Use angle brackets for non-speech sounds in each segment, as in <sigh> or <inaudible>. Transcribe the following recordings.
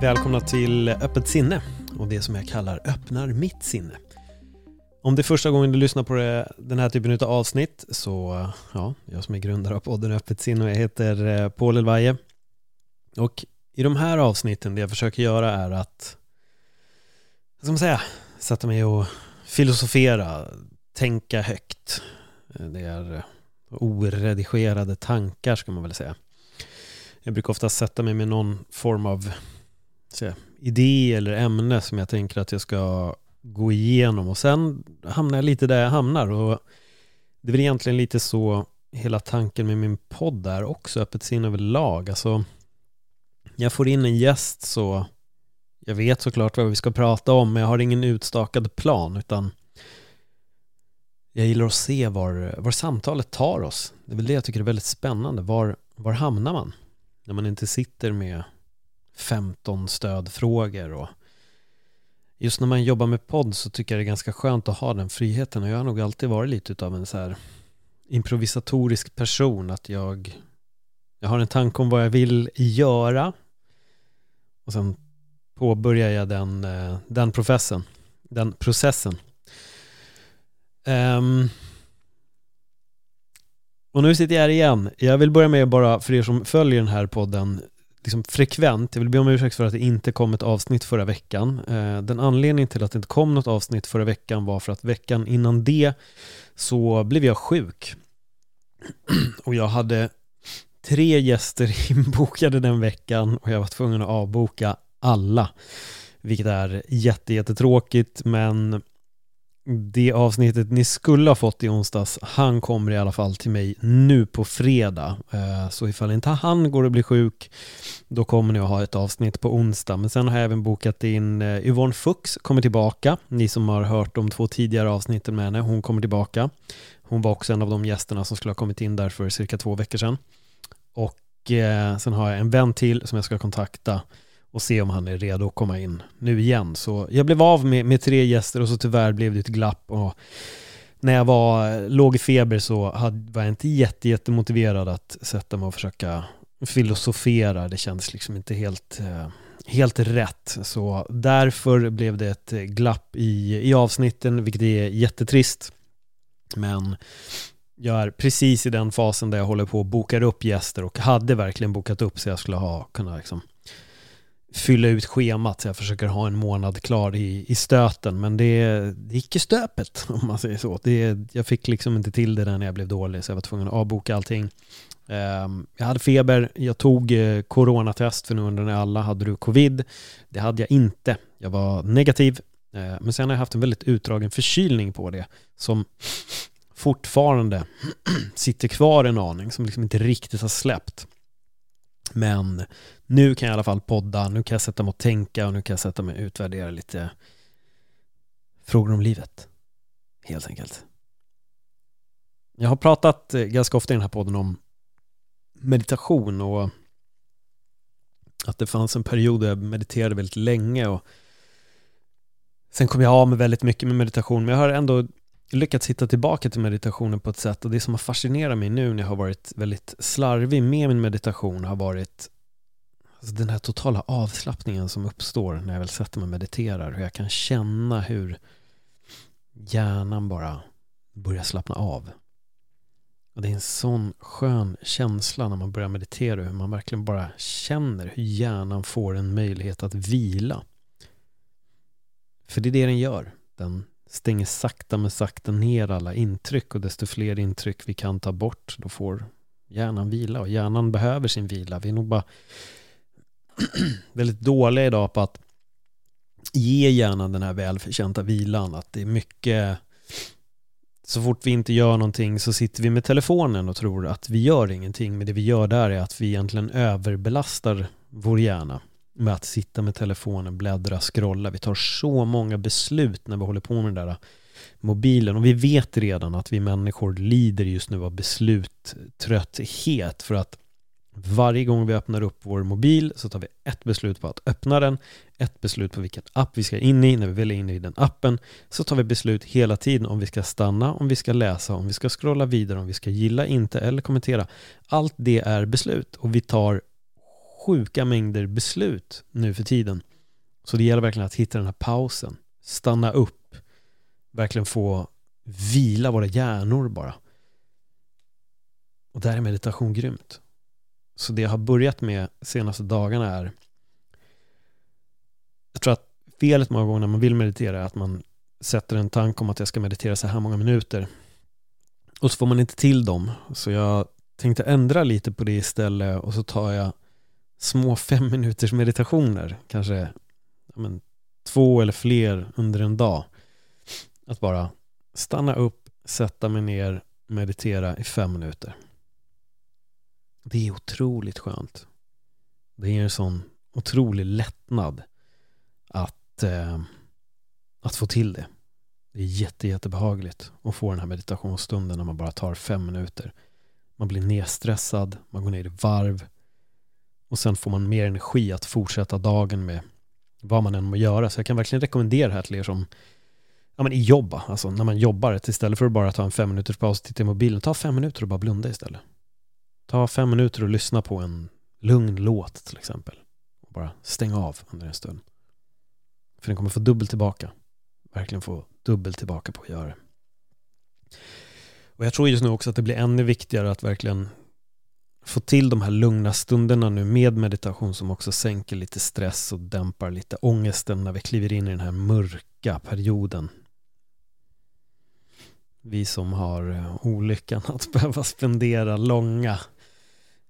Välkomna till Öppet sinne och det som jag kallar Öppnar mitt sinne. Om det är första gången du lyssnar på det, den här typen av avsnitt så, ja, jag som är grundare av podden Öppet sinne och jag heter eh, Paul Elvaje. Och i de här avsnitten, det jag försöker göra är att, vad ska man säga, sätta mig och filosofera, tänka högt. Eh, det är eh, oredigerade tankar ska man väl säga. Jag brukar ofta sätta mig med någon form av säga, idé eller ämne som jag tänker att jag ska gå igenom och sen hamnar jag lite där jag hamnar och det är väl egentligen lite så hela tanken med min podd är också, öppet sinne överlag. Alltså, jag får in en gäst så jag vet såklart vad vi ska prata om men jag har ingen utstakad plan utan jag gillar att se var, var samtalet tar oss. Det är väl det jag tycker är väldigt spännande. Var, var hamnar man? När man inte sitter med 15 stödfrågor och just när man jobbar med podd så tycker jag det är ganska skönt att ha den friheten och jag har nog alltid varit lite av en så här improvisatorisk person att jag jag har en tanke om vad jag vill göra och sen påbörjar jag den, eh, den processen den processen um, och nu sitter jag här igen. Jag vill börja med bara för er som följer den här podden liksom frekvent. Jag vill be om ursäkt för att det inte kom ett avsnitt förra veckan. Eh, den anledningen till att det inte kom något avsnitt förra veckan var för att veckan innan det så blev jag sjuk. <clears throat> Och jag hade tre gäster <laughs> inbokade den veckan och jag var tvungen att avboka alla. Vilket är jättetråkigt men det avsnittet ni skulle ha fått i onsdags, han kommer i alla fall till mig nu på fredag. Eh, så ifall inte han går och blir sjuk, då kommer ni att ha ett avsnitt på onsdag. Men sen har jag även bokat in eh, Yvonne Fuchs kommer tillbaka. Ni som har hört de två tidigare avsnitten med henne, hon kommer tillbaka. Hon var också en av de gästerna som skulle ha kommit in där för cirka två veckor sedan. Och eh, sen har jag en vän till som jag ska kontakta och se om han är redo att komma in nu igen. Så jag blev av med, med tre gäster och så tyvärr blev det ett glapp. Och när jag var, låg i feber så hade, var jag inte jätte, jättemotiverad att sätta mig och försöka filosofera. Det kändes liksom inte helt, eh, helt rätt. Så därför blev det ett glapp i, i avsnitten, vilket är jättetrist. Men jag är precis i den fasen där jag håller på och bokar upp gäster och hade verkligen bokat upp så jag skulle ha kunnat liksom fylla ut schemat så jag försöker ha en månad klar i, i stöten men det, det gick i stöpet <laughs> om man säger så. Det, jag fick liksom inte till det där när jag blev dålig så jag var tvungen att avboka allting. Ehm, jag hade feber, jag tog eh, coronatest för nu undrar ni alla, hade du covid? Det hade jag inte, jag var negativ ehm, men sen har jag haft en väldigt utdragen förkylning på det som fortfarande <clears throat> sitter kvar en aning som liksom inte riktigt har släppt. Men nu kan jag i alla fall podda, nu kan jag sätta mig och tänka och nu kan jag sätta mig och utvärdera lite frågor om livet. Helt enkelt. Jag har pratat eh, ganska ofta i den här podden om meditation och att det fanns en period där jag mediterade väldigt länge och sen kom jag av med väldigt mycket med meditation men jag har ändå lyckats hitta tillbaka till meditationen på ett sätt och det som har fascinerat mig nu när jag har varit väldigt slarvig med min meditation har varit alltså den här totala avslappningen som uppstår när jag väl sätter mig och mediterar hur jag kan känna hur hjärnan bara börjar slappna av. Och det är en sån skön känsla när man börjar meditera hur man verkligen bara känner hur hjärnan får en möjlighet att vila. För det är det den gör den stänger sakta men sakta ner alla intryck och desto fler intryck vi kan ta bort då får hjärnan vila och hjärnan behöver sin vila. Vi är nog bara <clears throat> väldigt dåliga idag på att ge hjärnan den här välförtjänta vilan. Att det är mycket, så fort vi inte gör någonting så sitter vi med telefonen och tror att vi gör ingenting. Men det vi gör där är att vi egentligen överbelastar vår hjärna med att sitta med telefonen, bläddra, scrolla. Vi tar så många beslut när vi håller på med den där mobilen. Och vi vet redan att vi människor lider just nu av besluttrötthet för att varje gång vi öppnar upp vår mobil så tar vi ett beslut på att öppna den, ett beslut på vilken app vi ska in i. När vi väl är inne i den appen så tar vi beslut hela tiden om vi ska stanna, om vi ska läsa, om vi ska scrolla vidare, om vi ska gilla, inte eller kommentera. Allt det är beslut och vi tar sjuka mängder beslut nu för tiden. Så det gäller verkligen att hitta den här pausen, stanna upp, verkligen få vila våra hjärnor bara. Och där är meditation grymt. Så det jag har börjat med senaste dagarna är jag tror att felet många gånger när man vill meditera är att man sätter en tanke om att jag ska meditera så här många minuter och så får man inte till dem. Så jag tänkte ändra lite på det istället och så tar jag små fem minuters meditationer, kanske men, två eller fler under en dag. Att bara stanna upp, sätta mig ner, meditera i fem minuter. Det är otroligt skönt. Det är en sån otrolig lättnad att, eh, att få till det. Det är jätte, jättebehagligt att få den här meditationsstunden när man bara tar fem minuter. Man blir nedstressad, man går ner i varv och sen får man mer energi att fortsätta dagen med vad man än må göra. Så jag kan verkligen rekommendera det här till er som ja, men i jobba. alltså när man jobbar, istället för att bara ta en fem minuters paus och titta i mobilen, ta fem minuter och bara blunda istället. Ta fem minuter och lyssna på en lugn låt till exempel. Och bara stäng av under en stund. För den kommer få dubbelt tillbaka. Verkligen få dubbelt tillbaka på att göra det. Och jag tror just nu också att det blir ännu viktigare att verkligen få till de här lugna stunderna nu med meditation som också sänker lite stress och dämpar lite ångesten när vi kliver in i den här mörka perioden. Vi som har eh, olyckan att <laughs> behöva spendera långa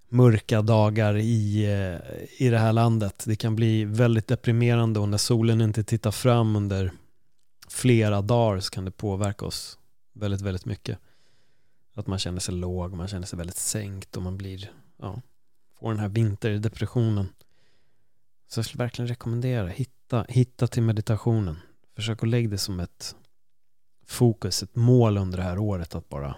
mörka dagar i, eh, i det här landet. Det kan bli väldigt deprimerande och när solen inte tittar fram under flera dagar så kan det påverka oss väldigt, väldigt mycket. Att man känner sig låg, man känner sig väldigt sänkt och man blir, ja, får den här vinterdepressionen. Så jag skulle verkligen rekommendera, hitta, hitta till meditationen. Försök att lägga det som ett fokus, ett mål under det här året att bara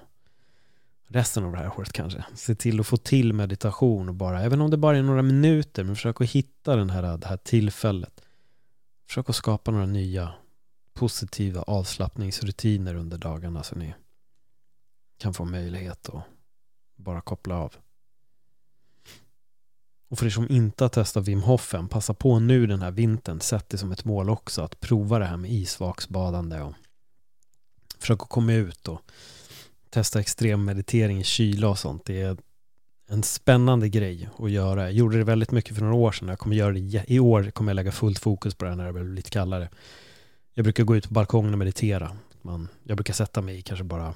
resten av det här året kanske. Se till att få till meditation och bara, även om det bara är några minuter, men försök att hitta den här, det här tillfället. Försök att skapa några nya positiva avslappningsrutiner under dagarna så ni kan få möjlighet att bara koppla av. Och för er som inte har testat Wim Hofen, passa på nu den här vintern, sätt det som ett mål också att prova det här med isvaksbadande och försök att komma ut och testa extrem meditering i kyla och sånt. Det är en spännande grej att göra. Jag gjorde det väldigt mycket för några år sedan. Jag kommer göra det i år kommer jag lägga fullt fokus på det när det blir lite kallare. Jag brukar gå ut på balkongen och meditera. Man, jag brukar sätta mig i kanske bara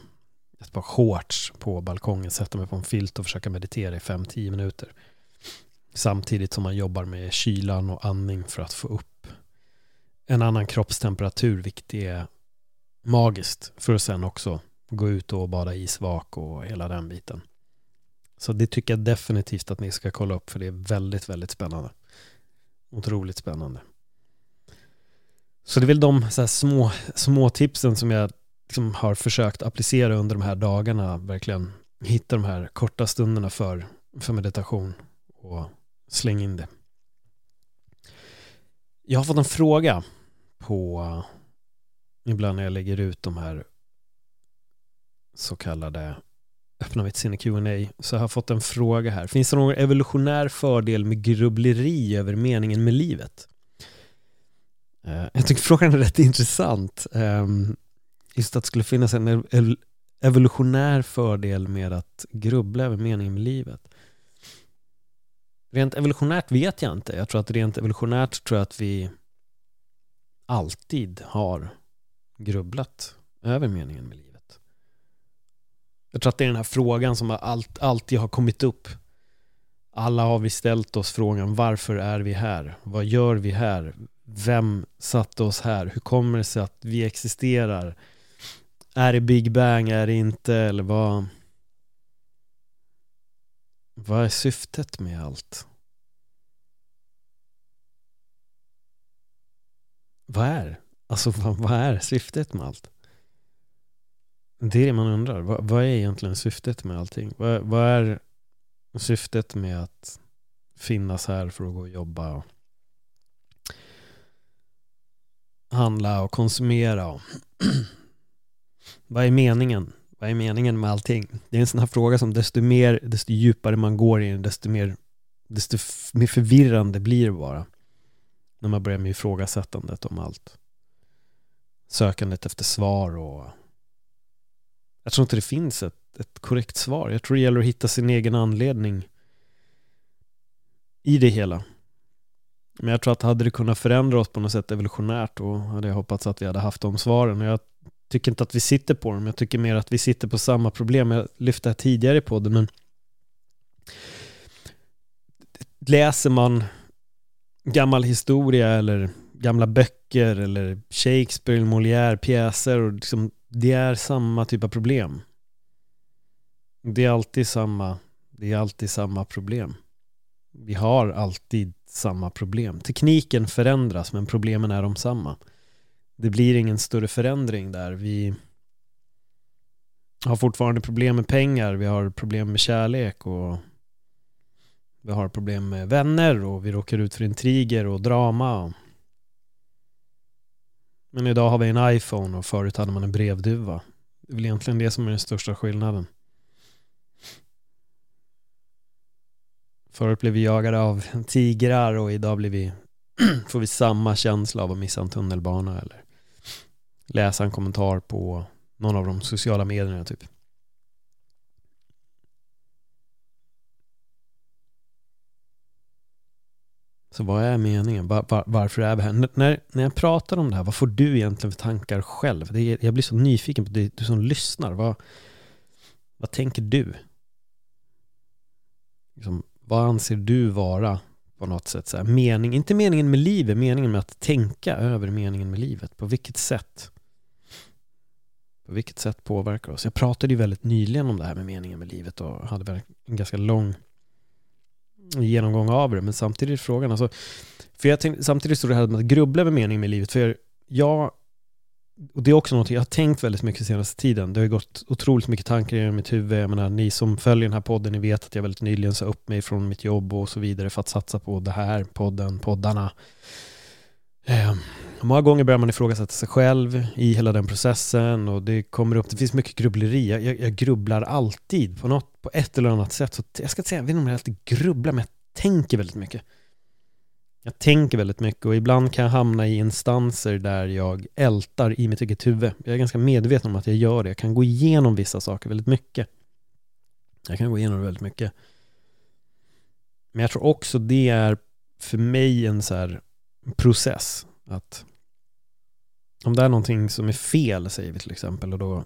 ett par shorts på balkongen, sätta mig på en filt och försöka meditera i 5-10 minuter. Samtidigt som man jobbar med kylan och andning för att få upp en annan kroppstemperatur, vilket är magiskt för att sen också gå ut och bada isvak och hela den biten. Så det tycker jag definitivt att ni ska kolla upp för det är väldigt, väldigt spännande. Otroligt spännande. Så det är väl de så små, små tipsen som jag liksom har försökt applicera under de här dagarna. Verkligen hitta de här korta stunderna för, för meditation och släng in det. Jag har fått en fråga på ibland när jag lägger ut de här så kallade öppna mitt sinne Q&A så jag har fått en fråga här. Finns det någon evolutionär fördel med grubbleri över meningen med livet? Eh, jag tycker frågan är rätt intressant. Ehm, Just att det skulle finnas en evolutionär fördel med att grubbla över meningen med livet. Rent evolutionärt vet jag inte. Jag tror att rent evolutionärt tror jag att vi alltid har grubblat över meningen med livet. Jag tror att det är den här frågan som alltid har kommit upp. Alla har vi ställt oss frågan varför är vi här? Vad gör vi här? Vem satte oss här? Hur kommer det sig att vi existerar? Är det Big Bang? Är det inte? Eller vad? Vad är syftet med allt? Vad är? Alltså <laughs> vad, vad är syftet med allt? Det är det man undrar. Vad, vad är egentligen syftet med allting? Vad, vad, är syftet med att finnas här för att gå och jobba och handla och konsumera? Och <clears throat> vad är meningen? Vad är meningen med allting? Det är en sån här fråga som desto mer, desto djupare man går i den, desto mer, desto mer förvirrande blir det bara. När man börjar med ifrågasättandet om allt. Sökandet efter svar och jag tror inte det finns ett, ett korrekt svar. Jag tror det gäller att hitta sin egen anledning i det hela. Men jag tror att hade det kunnat förändra oss på något sätt evolutionärt då hade jag hoppats att vi hade haft de svaren. Jag tycker inte att vi sitter på dem. Jag tycker mer att vi sitter på samma problem. Jag lyfte det tidigare i podden men läser man gammal historia eller gamla böcker eller Shakespeare eller Molière pjäser och liksom det är samma typ av problem. Det är alltid samma, det är alltid samma problem. Vi har alltid samma problem. Tekniken förändras men problemen är de samma. Det blir ingen större förändring där. Vi har fortfarande problem med pengar, vi har problem med kärlek och vi har problem med vänner och vi råkar ut för intriger och drama. Men idag har vi en iPhone och förut hade man en brevduva. Det är väl egentligen det som är den största skillnaden. Förut blev vi jagade av tigrar och idag blir vi, <clears throat> får vi samma känsla av att missa en tunnelbana eller läsa en kommentar på någon av de sociala medierna typ. Så vad är meningen? Var, var, varför är vi här? N när, när jag pratar om det här, vad får du egentligen för tankar själv? Det är, jag blir så nyfiken på det, du som lyssnar. Vad, vad tänker du? Liksom, vad anser du vara på något sätt så här, mening, inte meningen med livet, meningen med att tänka över meningen med livet. På vilket sätt? På vilket sätt påverkar oss? Jag pratade ju väldigt nyligen om det här med meningen med livet och hade väl en ganska lång genomgång av det. Men samtidigt är frågan, alltså, för jag tänkte, samtidigt står det här med att grubbla över meningen med livet. För jag, och det är också något jag har tänkt väldigt mycket senaste tiden. Det har ju gått otroligt mycket tankar i mitt huvud. Jag menar, ni som följer den här podden, ni vet att jag väldigt nyligen sa upp mig från mitt jobb och så vidare för att satsa på det här, podden, poddarna. Eh, många gånger börjar man ifrågasätta sig själv i hela den processen och det kommer upp, det finns mycket grubbleri. Jag, jag grubblar alltid på något, på ett eller annat sätt. Så jag ska inte säga, jag vet inte om jag alltid grubblar, men jag tänker väldigt mycket. Jag tänker väldigt mycket och ibland kan jag hamna i instanser där jag ältar i mitt eget huvud. Jag är ganska medveten om att jag gör det. Jag kan gå igenom vissa saker väldigt mycket. Jag kan gå igenom det väldigt mycket. Men jag tror också det är för mig en så här process. Att om det är någonting som är fel, säger vi till exempel, och då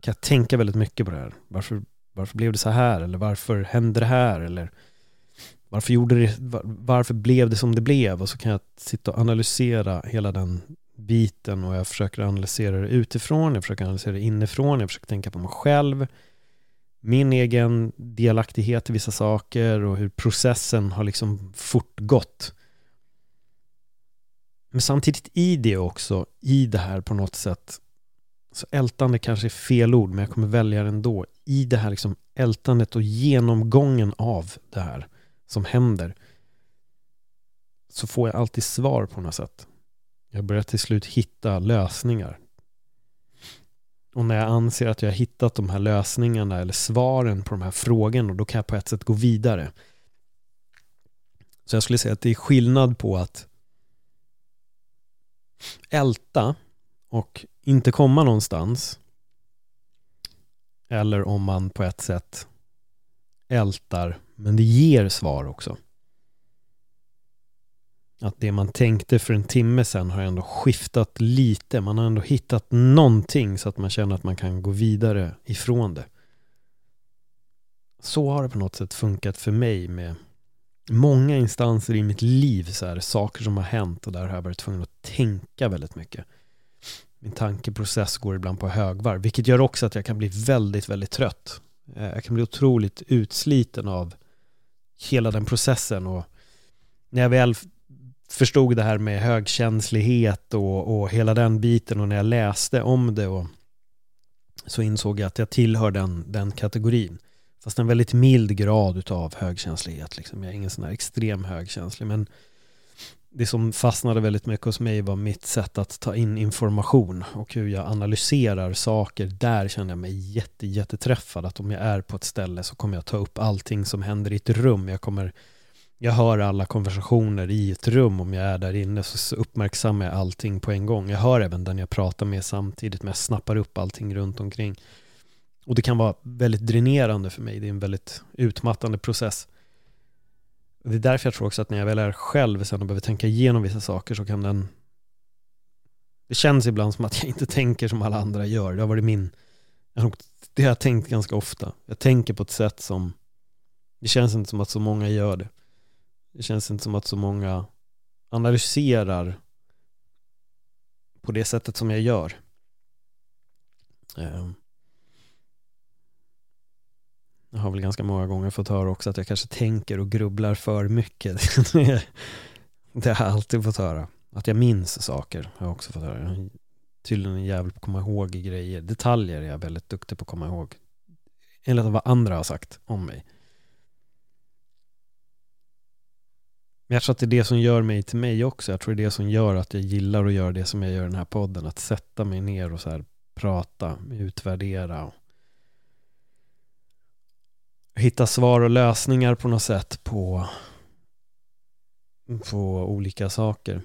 kan jag tänka väldigt mycket på det här. Varför, varför blev det så här? Eller varför hände det här? Eller varför, gjorde det, varför blev det som det blev? Och så kan jag sitta och analysera hela den biten och jag försöker analysera det utifrån, jag försöker analysera det inifrån, jag försöker tänka på mig själv, min egen delaktighet i vissa saker och hur processen har liksom fortgått. Men samtidigt i det också, i det här på något sätt, så ältande kanske är fel ord, men jag kommer välja det ändå. I det här liksom ältandet och genomgången av det här som händer, så får jag alltid svar på något sätt. Jag börjar till slut hitta lösningar. Och när jag anser att jag har hittat de här lösningarna eller svaren på de här frågorna, då kan jag på ett sätt gå vidare. Så jag skulle säga att det är skillnad på att älta och inte komma någonstans eller om man på ett sätt ältar men det ger svar också. Att det man tänkte för en timme sedan har ändå skiftat lite. Man har ändå hittat någonting så att man känner att man kan gå vidare ifrån det. Så har det på något sätt funkat för mig med många instanser i mitt liv, så här, saker som har hänt och där har jag varit tvungen att tänka väldigt mycket. Min tankeprocess går ibland på högvarv, vilket gör också att jag kan bli väldigt, väldigt trött. Eh, jag kan bli otroligt utsliten av hela den processen och när jag väl förstod det här med högkänslighet och, och hela den biten och när jag läste om det och så insåg jag att jag tillhör den, den kategorin. Fast en väldigt mild grad utav högkänslighet. Liksom. Jag är ingen sån här extrem högkänslig. Men det som fastnade väldigt mycket hos mig var mitt sätt att ta in information och hur jag analyserar saker. Där känner jag mig jätte, jätteträffad. Att om jag är på ett ställe så kommer jag ta upp allting som händer i ett rum. Jag kommer jag hör alla konversationer i ett rum om jag är där inne så uppmärksammar jag allting på en gång. Jag hör även den jag pratar med samtidigt men jag snappar upp allting runt omkring. Och det kan vara väldigt dränerande för mig. Det är en väldigt utmattande process. Det är därför jag tror också att när jag väl är själv sen och behöver tänka igenom vissa saker så kan den Det känns ibland som att jag inte tänker som alla andra gör. Det har varit min Det har jag tänkt ganska ofta. Jag tänker på ett sätt som Det känns inte som att så många gör det. Det känns inte som att så många analyserar på det sättet som jag gör. Um. Jag har väl ganska många gånger fått höra också att jag kanske tänker och grubblar för mycket. <laughs> det har jag alltid fått höra. Att jag minns saker har jag också fått höra. Jag är tydligen en jävel på att komma ihåg grejer. Detaljer är jag väldigt duktig på att komma ihåg. Enligt vad andra har sagt om mig. Men jag tror att det är det som gör mig till mig också. Jag tror det är det som gör att jag gillar att göra det som jag gör i den här podden. Att sätta mig ner och så här prata, utvärdera. Hitta svar och lösningar på något sätt på, på olika saker.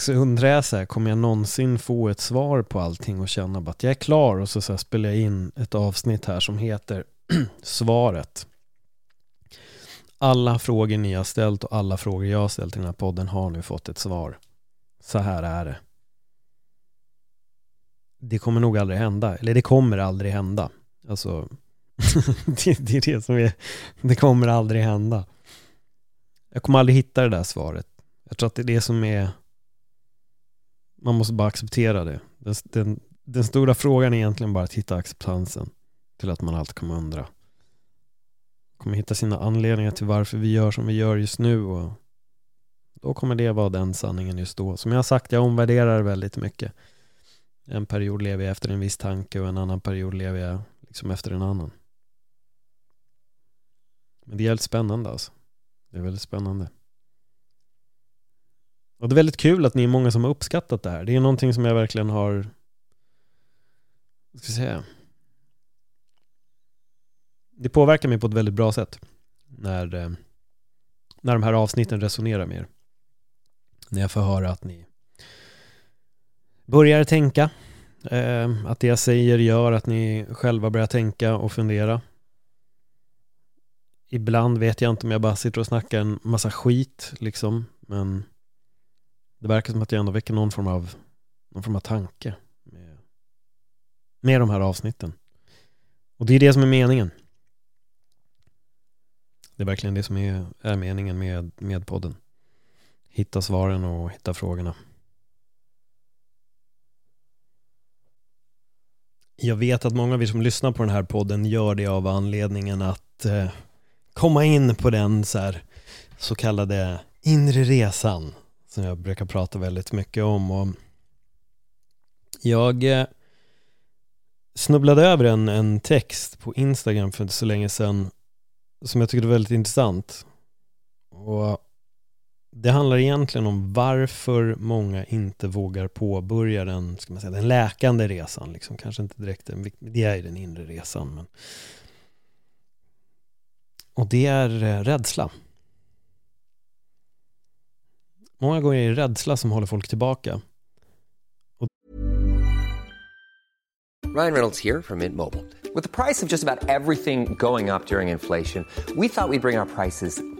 Så undrar jag så här, kommer jag någonsin få ett svar på allting och känna att jag är klar och så, så spelar jag in ett avsnitt här som heter <clears throat> Svaret alla frågor ni har ställt och alla frågor jag har ställt i den här podden har nu fått ett svar. Så här är det. Det kommer nog aldrig hända, eller det kommer aldrig hända. Alltså, <laughs> det, det, är det som är, det kommer aldrig hända. Jag kommer aldrig hitta det där svaret. Jag tror att det är det som är, man måste bara acceptera det. Den, den, den stora frågan är egentligen bara att hitta acceptansen till att man alltid kommer undra kommer hitta sina anledningar till varför vi gör som vi gör just nu och då kommer det vara den sanningen just då. Som jag har sagt, jag omvärderar väldigt mycket. En period lever jag efter en viss tanke och en annan period lever jag liksom efter en annan. Men det är väldigt spännande alltså. Det är väldigt spännande. Och det är väldigt kul att ni är många som har uppskattat det här. Det är någonting som jag verkligen har, vad ska jag säga, det påverkar mig på ett väldigt bra sätt när, eh, när de här avsnitten resonerar med er. När jag får höra att ni börjar tänka, eh, att det jag säger gör att ni själva börjar tänka och fundera. Ibland vet jag inte om jag bara sitter och snackar en massa skit liksom, men det verkar som att jag ändå väcker någon form av, någon form av tanke med, med de här avsnitten. Och det är det som är meningen. Det är verkligen det som är, är meningen med, med podden. Hitta svaren och hitta frågorna. Jag vet att många av er som lyssnar på den här podden gör det av anledningen att eh, komma in på den så, här, så kallade inre resan som jag brukar prata väldigt mycket om. Och jag eh, snubblade över en, en text på Instagram för inte så länge sedan som jag tyckte var väldigt intressant. Och det handlar egentligen om varför många inte vågar påbörja den, ska man säga, den läkande resan. Liksom. Kanske inte direkt den, det är ju den inre resan. Men... Och det är eh, rädsla. Många gånger är det rädsla som håller folk tillbaka. Och... Ryan Reynolds här från Mint Mobile. priset på nästan allt som går upp under inflationen, trodde vi att vi skulle bring våra priser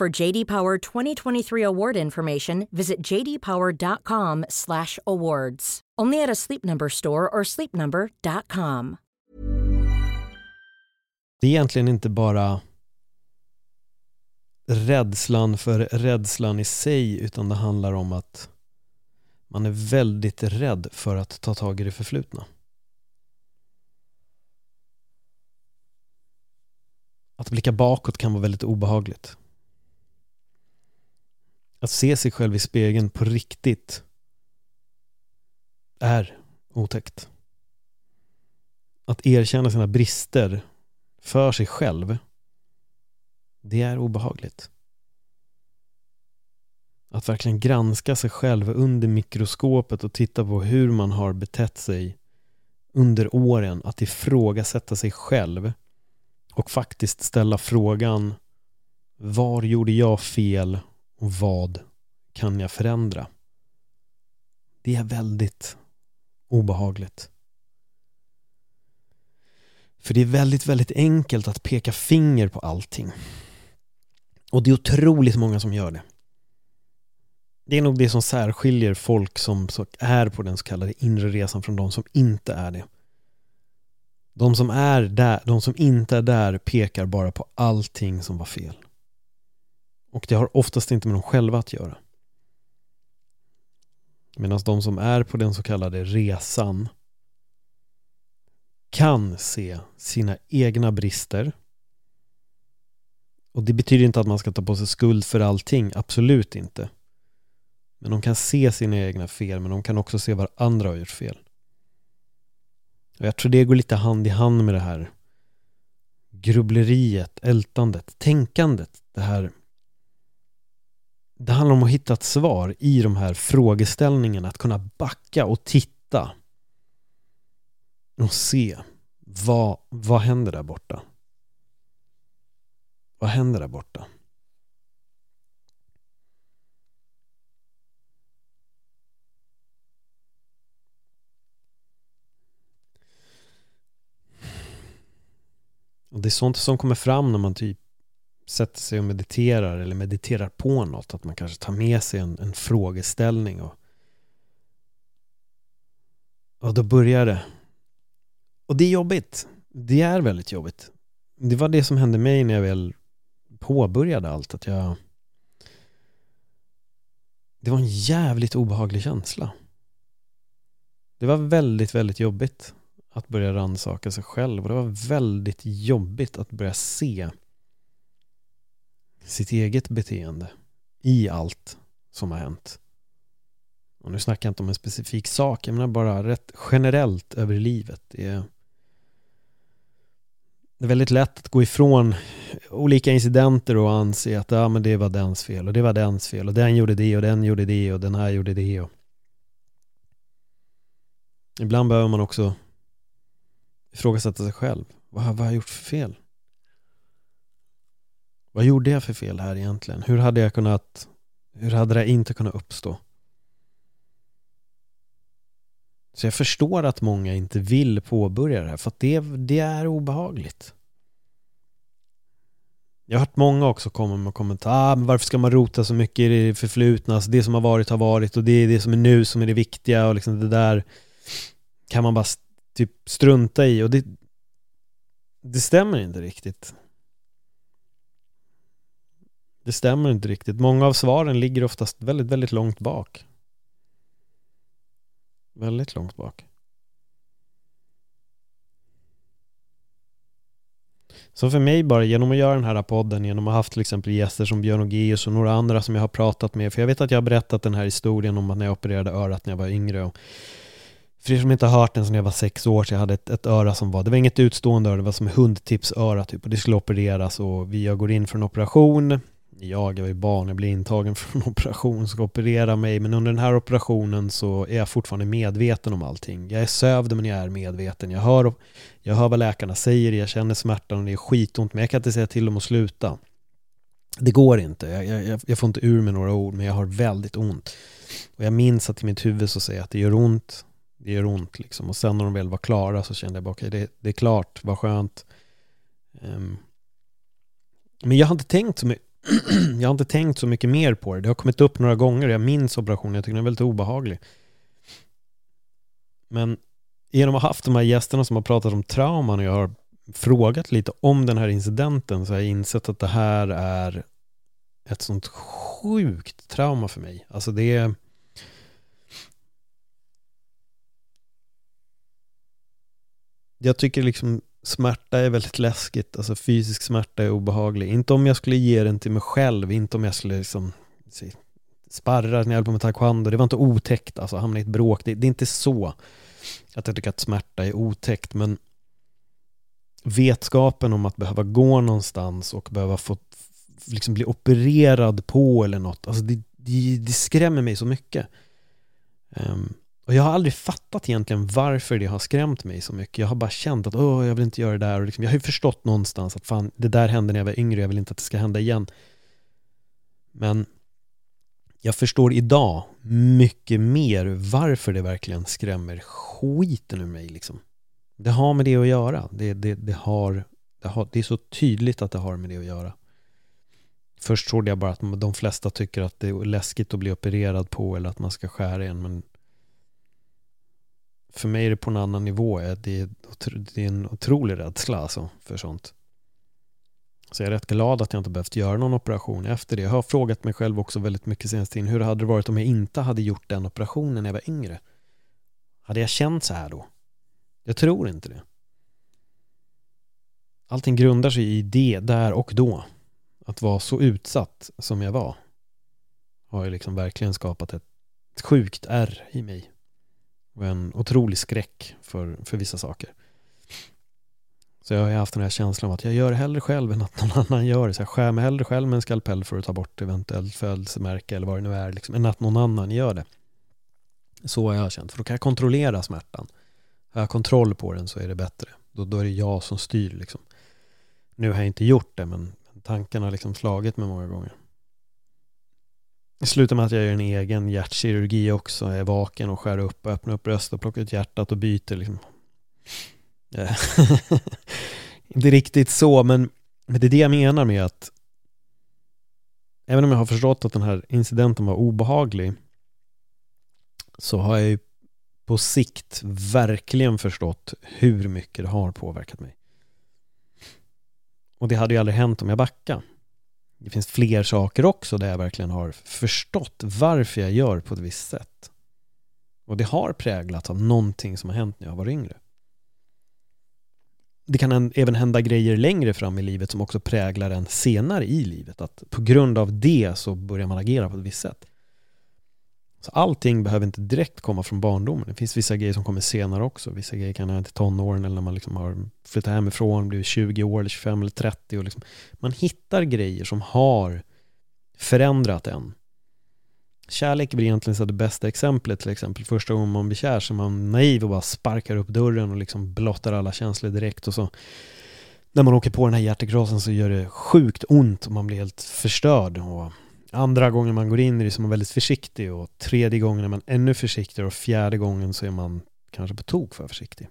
For JD Power 2023 award information, visit jdpower.com/awards. Only at a Sleep Number store or sleepnumber.com. Det är egentligen inte bara rädslan för rädslan i sig utan det handlar om att man är väldigt rädd för att ta tag i det förflutna. Att blicka bakåt kan vara väldigt obehagligt. Att se sig själv i spegeln på riktigt är otäckt. Att erkänna sina brister för sig själv det är obehagligt. Att verkligen granska sig själv under mikroskopet och titta på hur man har betett sig under åren, att ifrågasätta sig själv och faktiskt ställa frågan var gjorde jag fel och vad kan jag förändra? Det är väldigt obehagligt. För det är väldigt, väldigt enkelt att peka finger på allting. Och det är otroligt många som gör det. Det är nog det som särskiljer folk som är på den så kallade inre resan från de som inte är det. De som är där, de som inte är där pekar bara på allting som var fel. Och det har oftast inte med dem själva att göra. Medan de som är på den så kallade resan kan se sina egna brister och det betyder inte att man ska ta på sig skuld för allting, absolut inte. Men de kan se sina egna fel, men de kan också se vad andra har gjort fel. Och jag tror det går lite hand i hand med det här grubbleriet, ältandet, tänkandet. Det här det handlar om att hitta ett svar i de här frågeställningarna, att kunna backa och titta och se vad, vad händer där borta? Vad händer där borta? Och det är sånt som kommer fram när man typ sätter sig och mediterar eller mediterar på något. Att man kanske tar med sig en, en frågeställning och, och då börjar det. Och det är jobbigt. Det är väldigt jobbigt. Det var det som hände mig när jag väl påbörjade allt. Att jag... Det var en jävligt obehaglig känsla. Det var väldigt, väldigt jobbigt att börja rannsaka sig själv och det var väldigt jobbigt att börja se sitt eget beteende i allt som har hänt. Och nu snackar jag inte om en specifik sak, jag menar bara rätt generellt över livet. Det är det är väldigt lätt att gå ifrån olika incidenter och anse att ja, men det var dens fel och det var dens fel och den gjorde det och den gjorde det och den här gjorde det. Och... Ibland behöver man också ifrågasätta sig själv. Vad, vad har jag gjort för fel? Vad gjorde jag för fel här egentligen? Hur hade jag kunnat Hur hade det inte kunnat uppstå? Så jag förstår att många inte vill påbörja det här för att det, det är obehagligt. Jag har hört många också komma med kommentarer, ah, men varför ska man rota så mycket i det förflutna? Alltså det som har varit har varit och det är det som är nu som är det viktiga och liksom det där kan man bara typ strunta i och det, det stämmer inte riktigt. Det stämmer inte riktigt. Många av svaren ligger oftast väldigt, väldigt långt bak. Väldigt långt bak. Så för mig bara genom att göra den här podden, genom att ha haft till exempel gäster som Björn Ogeus och några andra som jag har pratat med, för jag vet att jag har berättat den här historien om att när jag opererade örat när jag var yngre och för er som inte har hört den sedan jag var sex år så jag hade ett, ett öra som var, det var inget utstående öra, det var som hundtipsöra typ och det skulle opereras och vi, jag går in för en operation jag, jag var ju barn, jag blir intagen <laughs> för en operation, ska operera mig, men under den här operationen så är jag fortfarande medveten om allting. Jag är sövd men jag är medveten. Jag hör, jag hör vad läkarna säger, jag känner smärtan och det är skitont, men jag kan inte säga till dem att sluta. Det går inte, jag, jag, jag får inte ur med några ord, men jag har väldigt ont. Och jag minns att i mitt huvud så säger jag att det gör ont, det gör ont liksom. Och sen när de väl var klara så kände jag bara, okej, okay, det, det, är klart, vad skönt. Um, men jag har inte tänkt så mycket jag har inte tänkt så mycket mer på det. Det har kommit upp några gånger. Jag minns operationen. Jag tycker den är väldigt obehaglig. Men genom att ha haft de här gästerna som har pratat om trauman och jag har frågat lite om den här incidenten så har jag insett att det här är ett sånt sjukt trauma för mig. Alltså det är jag tycker liksom smärta är väldigt läskigt, alltså fysisk smärta är obehaglig. Inte om jag skulle ge den till mig själv, inte om jag skulle liksom sparra när jag höll på med taekwondo, det var inte otäckt, alltså hamna i ett bråk, det, det är inte så att jag tycker att smärta är otäckt, men vetskapen om att behöva gå någonstans och behöva få liksom bli opererad på eller något, alltså det, det, det skrämmer mig så mycket. Um, och jag har aldrig fattat egentligen varför det har skrämt mig så mycket. Jag har bara känt att åh, jag vill inte göra det där. Och liksom, jag har ju förstått någonstans att fan, det där hände när jag var yngre, jag vill inte att det ska hända igen. Men jag förstår idag mycket mer varför det verkligen skrämmer skiten ur mig. Liksom. Det har med det att göra. Det, det, det, har, det, har, det är så tydligt att det har med det att göra. Först trodde jag bara att de flesta tycker att det är läskigt att bli opererad på eller att man ska skära en. Men för mig är det på en annan nivå. Eh, det är, det är en otrolig rädsla alltså för sånt. Så jag är rätt glad att jag inte behövt göra någon operation efter det. Jag har frågat mig själv också väldigt mycket senaste tiden. Hur hade det varit om jag inte hade gjort den operationen när jag var yngre? Hade jag känt så här då? Jag tror inte det. Allting grundar sig i det där och då. Att vara så utsatt som jag var har ju liksom verkligen skapat ett sjukt ärr i mig och en otrolig skräck för, för vissa saker. Så jag har haft den här känslan av att jag gör det hellre själv än att någon annan gör det. Så jag skär mig hellre själv med en skalpell för att ta bort eventuellt födelsemärke eller vad det nu är, liksom, än att någon annan gör det. Så har jag känt, för då kan jag kontrollera smärtan. Har jag kontroll på den så är det bättre. Då, då är det jag som styr liksom. Nu har jag inte gjort det, men tanken har liksom slagit mig många gånger. Det slutar med att jag gör en egen hjärtkirurgi också. Jag är vaken och skär upp och öppnar upp bröstet och plockar ut hjärtat och byter liksom. Eh, <laughs> inte riktigt så, men det är det jag menar med att även om jag har förstått att den här incidenten var obehaglig så har jag ju på sikt verkligen förstått hur mycket det har påverkat mig. Och det hade ju aldrig hänt om jag backade det finns fler saker också där jag verkligen har förstått varför jag gör på ett visst sätt. Och det har präglats av någonting som har hänt när jag var yngre. Det kan även hända grejer längre fram i livet som också präglar en senare i livet. Att på grund av det så börjar man agera på ett visst sätt. Så allting behöver inte direkt komma från barndomen. Det finns vissa grejer som kommer senare också. Vissa grejer kan hända till tonåren eller när man liksom har flyttat hemifrån, blivit 20 år eller 25 eller 30. Och liksom, man hittar grejer som har förändrat en. Kärlek är väl egentligen så det bästa exemplet till exempel. Första gången man blir kär så är man naiv och bara sparkar upp dörren och liksom blottar alla känslor direkt och så när man åker på den här hjärtekrossen så gör det sjukt ont och man blir helt förstörd. Och andra gången man går in i det så är man väldigt försiktig och tredje gången är man ännu försiktigare och fjärde gången så är man kanske på tok för försiktig.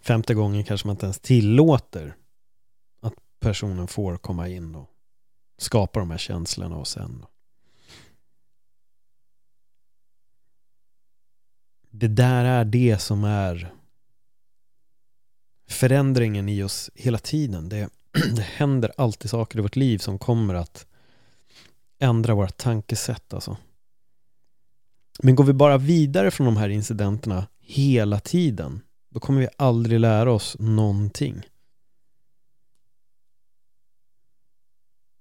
Femte gången kanske man inte ens tillåter att personen får komma in och skapa de här känslorna och sen det där är det som är förändringen i oss hela tiden. Det <clears throat> det händer alltid saker i vårt liv som kommer att ändra vårt tankesätt alltså. Men går vi bara vidare från de här incidenterna hela tiden, då kommer vi aldrig lära oss någonting.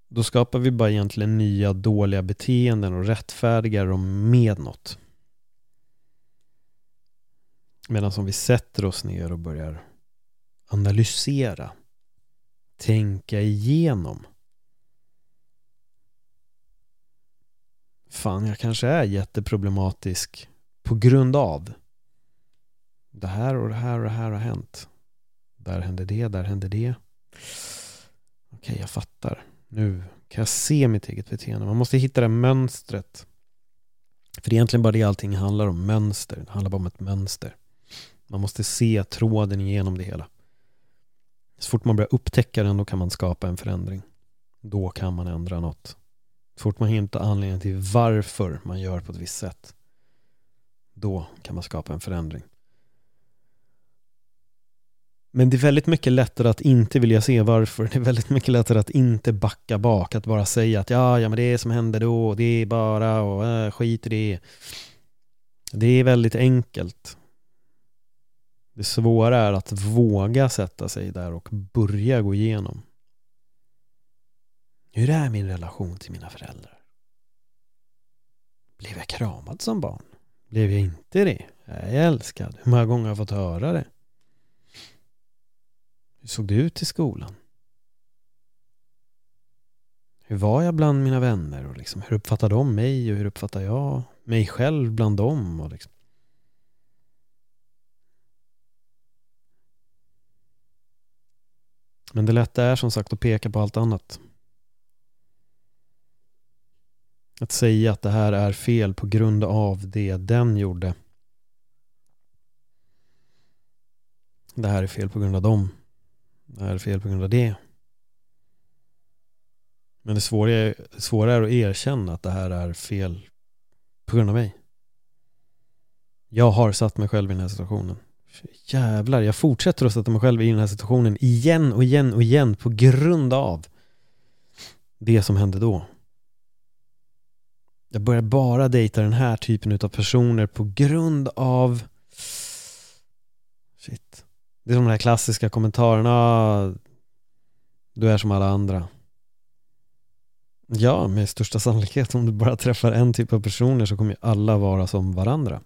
Då skapar vi bara egentligen nya dåliga beteenden och rättfärdigar dem med något. Medan om vi sätter oss ner och börjar analysera, tänka igenom. Fan, jag kanske är jätteproblematisk på grund av det här och det här och det här har hänt. Där hände det, där hände det. Okej, jag fattar. Nu kan jag se mitt eget beteende. Man måste hitta det mönstret. För det är egentligen bara det allting handlar om, mönster. Det handlar bara om ett mönster. Man måste se tråden igenom det hela. Så fort man börjar upptäcka den, då kan man skapa en förändring. Då kan man ändra något. Så fort man hittar anledningen till varför man gör på ett visst sätt, då kan man skapa en förändring. Men det är väldigt mycket lättare att inte vilja se varför. Det är väldigt mycket lättare att inte backa bak. Att bara säga att ja, ja men det som hände då, det är bara och äh, skit i det. Det är väldigt enkelt. Det svåra är att våga sätta sig där och börja gå igenom. Hur är min relation till mina föräldrar? Blev jag kramad som barn? Blev jag inte det? Jag Är älskad? Hur många gånger har jag fått höra det? Hur såg det ut i skolan? Hur var jag bland mina vänner? Och liksom, hur uppfattar de mig och hur uppfattar jag mig själv bland dem? Och liksom. Men det lätta är som sagt att peka på allt annat. Att säga att det här är fel på grund av det den gjorde. Det här är fel på grund av dem. Det här är fel på grund av det. Men det svåra, är, det svåra är att erkänna att det här är fel på grund av mig. Jag har satt mig själv i den här situationen. Jävlar, jag fortsätter att sätta mig själv i den här situationen igen och igen och igen på grund av det som hände då. Jag börjar bara dejta den här typen av personer på grund av Shit. Det är som de här klassiska kommentarerna Du är som alla andra. Ja, med största sannolikhet om du bara träffar en typ av personer så kommer ju alla vara som varandra.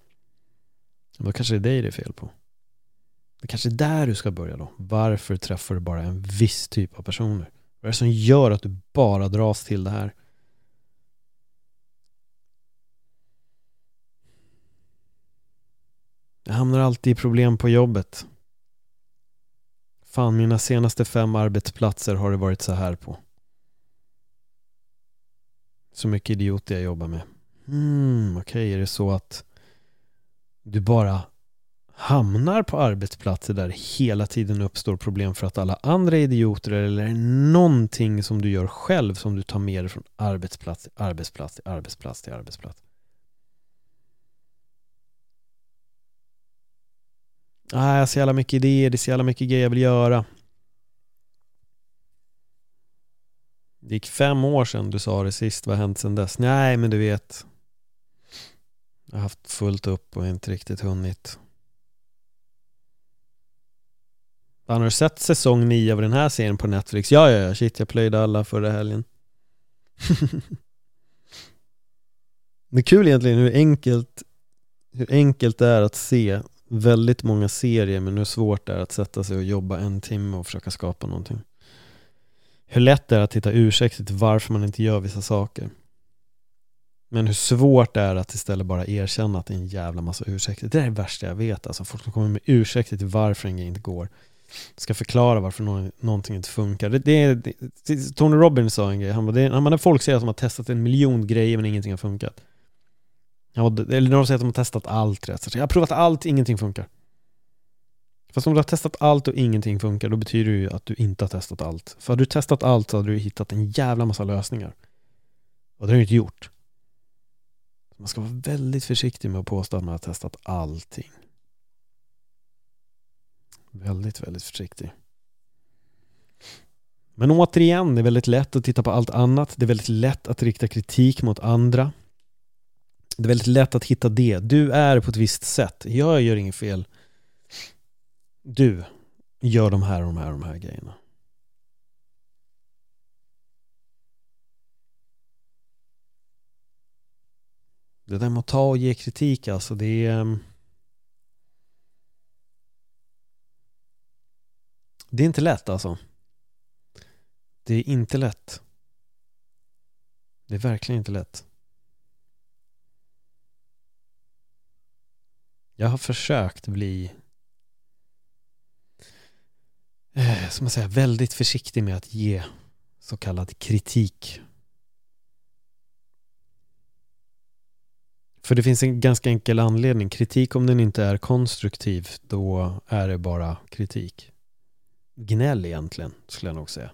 Då kanske det är dig det är fel på. Det kanske är där du ska börja då Varför träffar du bara en viss typ av personer? Vad är det som gör att du bara dras till det här? Jag hamnar alltid i problem på jobbet Fan, mina senaste fem arbetsplatser har det varit så här på. Så mycket idioter jag jobbar med. Mm, okej, okay. är det så att du bara hamnar på arbetsplatser där hela tiden uppstår problem för att alla andra är idioter eller någonting som du gör själv som du tar med dig från arbetsplats till arbetsplats till arbetsplats till arbetsplats? Nej, jag har så jävla mycket idéer, det är så jävla mycket grejer jag vill göra. Det gick fem år sedan du sa det sist, vad har hänt sedan dess? Nej, men du vet. Jag har haft fullt upp och inte riktigt hunnit. Han har du sett säsong 9 av den här serien på Netflix? Ja, ja, ja, shit, jag plöjde alla förra helgen. <laughs> det är kul egentligen hur enkelt, hur enkelt det är att se väldigt många serier men hur svårt det är att sätta sig och jobba en timme och försöka skapa någonting. Hur lätt det är att hitta ursäkter till varför man inte gör vissa saker. Men hur svårt det är att istället bara erkänna att det är en jävla massa ursäkter. Det är det värsta jag vet. Alltså folk som kommer med ursäkter till varför en grej inte går. Ska förklara varför någonting inte funkar. Det, det, det, Tony Robbins sa en grej. Han bara, det, när folk säger att de har testat en miljon grejer men ingenting har funkat. Ja, eller när de säger att de har testat allt rätt. Så jag har provat allt, ingenting funkar. Fast om du har testat allt och ingenting funkar, då betyder det ju att du inte har testat allt. För hade du testat allt så hade du hittat en jävla massa lösningar. Och det har du inte gjort. Man ska vara väldigt försiktig med att påstå att man har testat allting. Väldigt, väldigt försiktig. Men återigen, det är väldigt lätt att titta på allt annat. Det är väldigt lätt att rikta kritik mot andra. Det är väldigt lätt att hitta det. Du är på ett visst sätt. Jag gör inget fel. Du gör de här och de här och de här grejerna. Det där med att ta och ge kritik alltså, det är... Ehm, Det är inte lätt alltså. Det är inte lätt. Det är verkligen inte lätt. Jag har försökt bli eh, som man säger, väldigt försiktig med att ge så kallad kritik. För det finns en ganska enkel anledning. Kritik om den inte är konstruktiv, då är det bara kritik. Gnäll egentligen, skulle jag nog säga.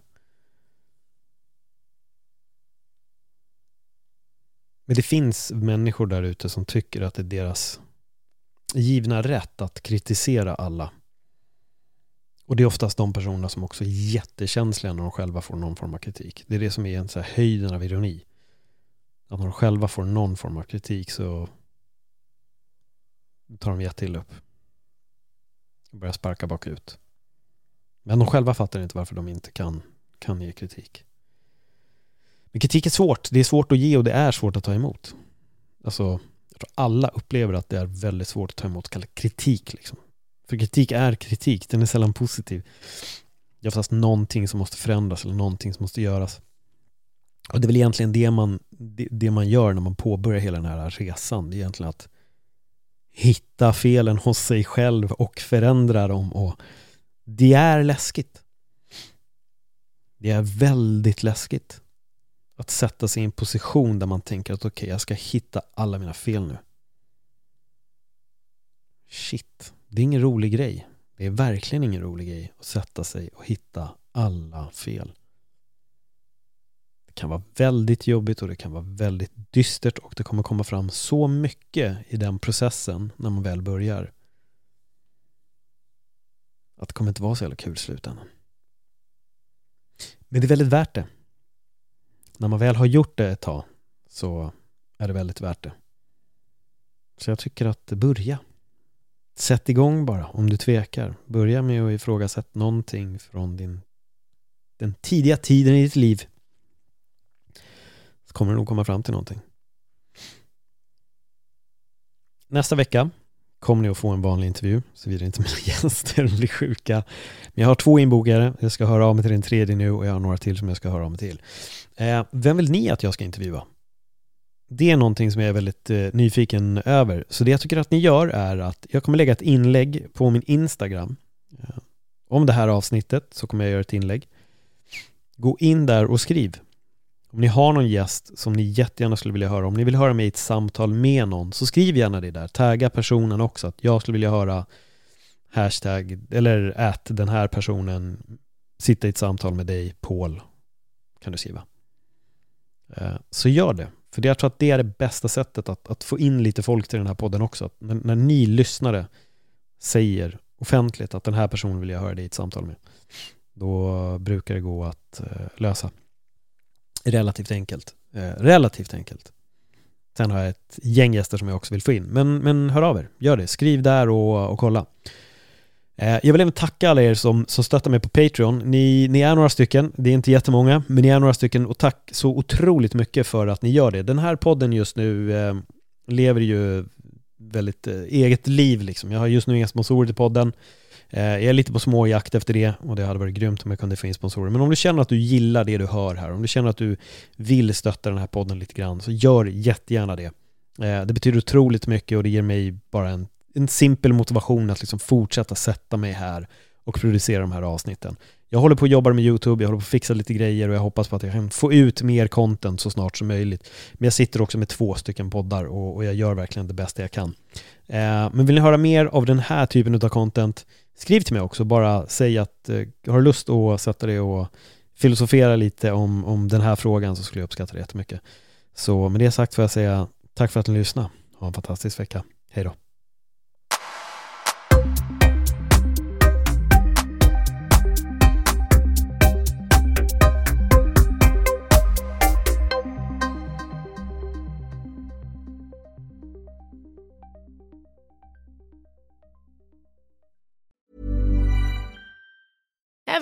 Men det finns människor där ute som tycker att det är deras givna rätt att kritisera alla. Och det är oftast de personerna som också är jättekänsliga när de själva får någon form av kritik. Det är det som är en så här höjden av ironi. Att när de själva får någon form av kritik så tar de jätteilla upp. Och börjar sparka bakut. Men de själva fattar inte varför de inte kan, kan ge kritik. Men kritik är svårt. Det är svårt att ge och det är svårt att ta emot. Alltså, jag tror alla upplever att det är väldigt svårt att ta emot kritik. Liksom. För kritik är kritik, den är sällan positiv. Det är oftast någonting som måste förändras eller någonting som måste göras. Och det är väl egentligen det man, det, det man gör när man påbörjar hela den här resan. Det är egentligen att hitta felen hos sig själv och förändra dem. Och det är läskigt. Det är väldigt läskigt. Att sätta sig i en position där man tänker att okej, okay, jag ska hitta alla mina fel nu. Shit, det är ingen rolig grej. Det är verkligen ingen rolig grej att sätta sig och hitta alla fel. Det kan vara väldigt jobbigt och det kan vara väldigt dystert och det kommer komma fram så mycket i den processen när man väl börjar. Att det kommer inte vara så jävla kul i slutändan. Men det är väldigt värt det. När man väl har gjort det ett tag så är det väldigt värt det. Så jag tycker att börja. Sätt igång bara om du tvekar. Börja med att ifrågasätta någonting från din, den tidiga tiden i ditt liv. Så kommer du nog komma fram till någonting. Nästa vecka kommer ni att få en vanlig intervju, såvida inte mina <laughs> gäster blir sjuka. Men jag har två inbokare, jag ska höra av mig till den tredje nu och jag har några till som jag ska höra av mig till. Eh, vem vill ni att jag ska intervjua? Det är någonting som jag är väldigt eh, nyfiken över. Så det jag tycker att ni gör är att jag kommer lägga ett inlägg på min Instagram. Eh, om det här avsnittet så kommer jag göra ett inlägg. Gå in där och skriv. Om ni har någon gäst som ni jättegärna skulle vilja höra, om ni vill höra mig i ett samtal med någon, så skriv gärna det där. Tagga personen också, att jag skulle vilja höra hashtag, eller att den här personen sitta i ett samtal med dig, Paul, kan du skriva. Eh, så gör det. För jag tror att det är det bästa sättet att, att få in lite folk till den här podden också. Att när, när ni lyssnare säger offentligt att den här personen vill jag höra dig i ett samtal med, då brukar det gå att eh, lösa. Relativt enkelt. Eh, relativt enkelt. Sen har jag ett gäng gäster som jag också vill få in. Men, men hör av er, gör det. Skriv där och, och kolla. Eh, jag vill även tacka alla er som, som stöttar mig på Patreon. Ni, ni är några stycken, det är inte jättemånga, men ni är några stycken och tack så otroligt mycket för att ni gör det. Den här podden just nu eh, lever ju väldigt eh, eget liv liksom. Jag har just nu inga sponsorer till podden. Eh, jag är lite på småjakt efter det och det hade varit grymt om jag kunde få in sponsorer. Men om du känner att du gillar det du hör här, om du känner att du vill stötta den här podden lite grann, så gör jättegärna det. Eh, det betyder otroligt mycket och det ger mig bara en en simpel motivation att liksom fortsätta sätta mig här och producera de här avsnitten. Jag håller på att jobba med YouTube, jag håller på att fixa lite grejer och jag hoppas på att jag kan få ut mer content så snart som möjligt. Men jag sitter också med två stycken poddar och, och jag gör verkligen det bästa jag kan. Eh, men vill ni höra mer av den här typen av content, skriv till mig också. Bara säg att eh, har du lust att sätta dig och filosofera lite om, om den här frågan så skulle jag uppskatta det jättemycket. Så med det sagt får jag säga tack för att ni lyssnade. Ha en fantastisk vecka. Hej då.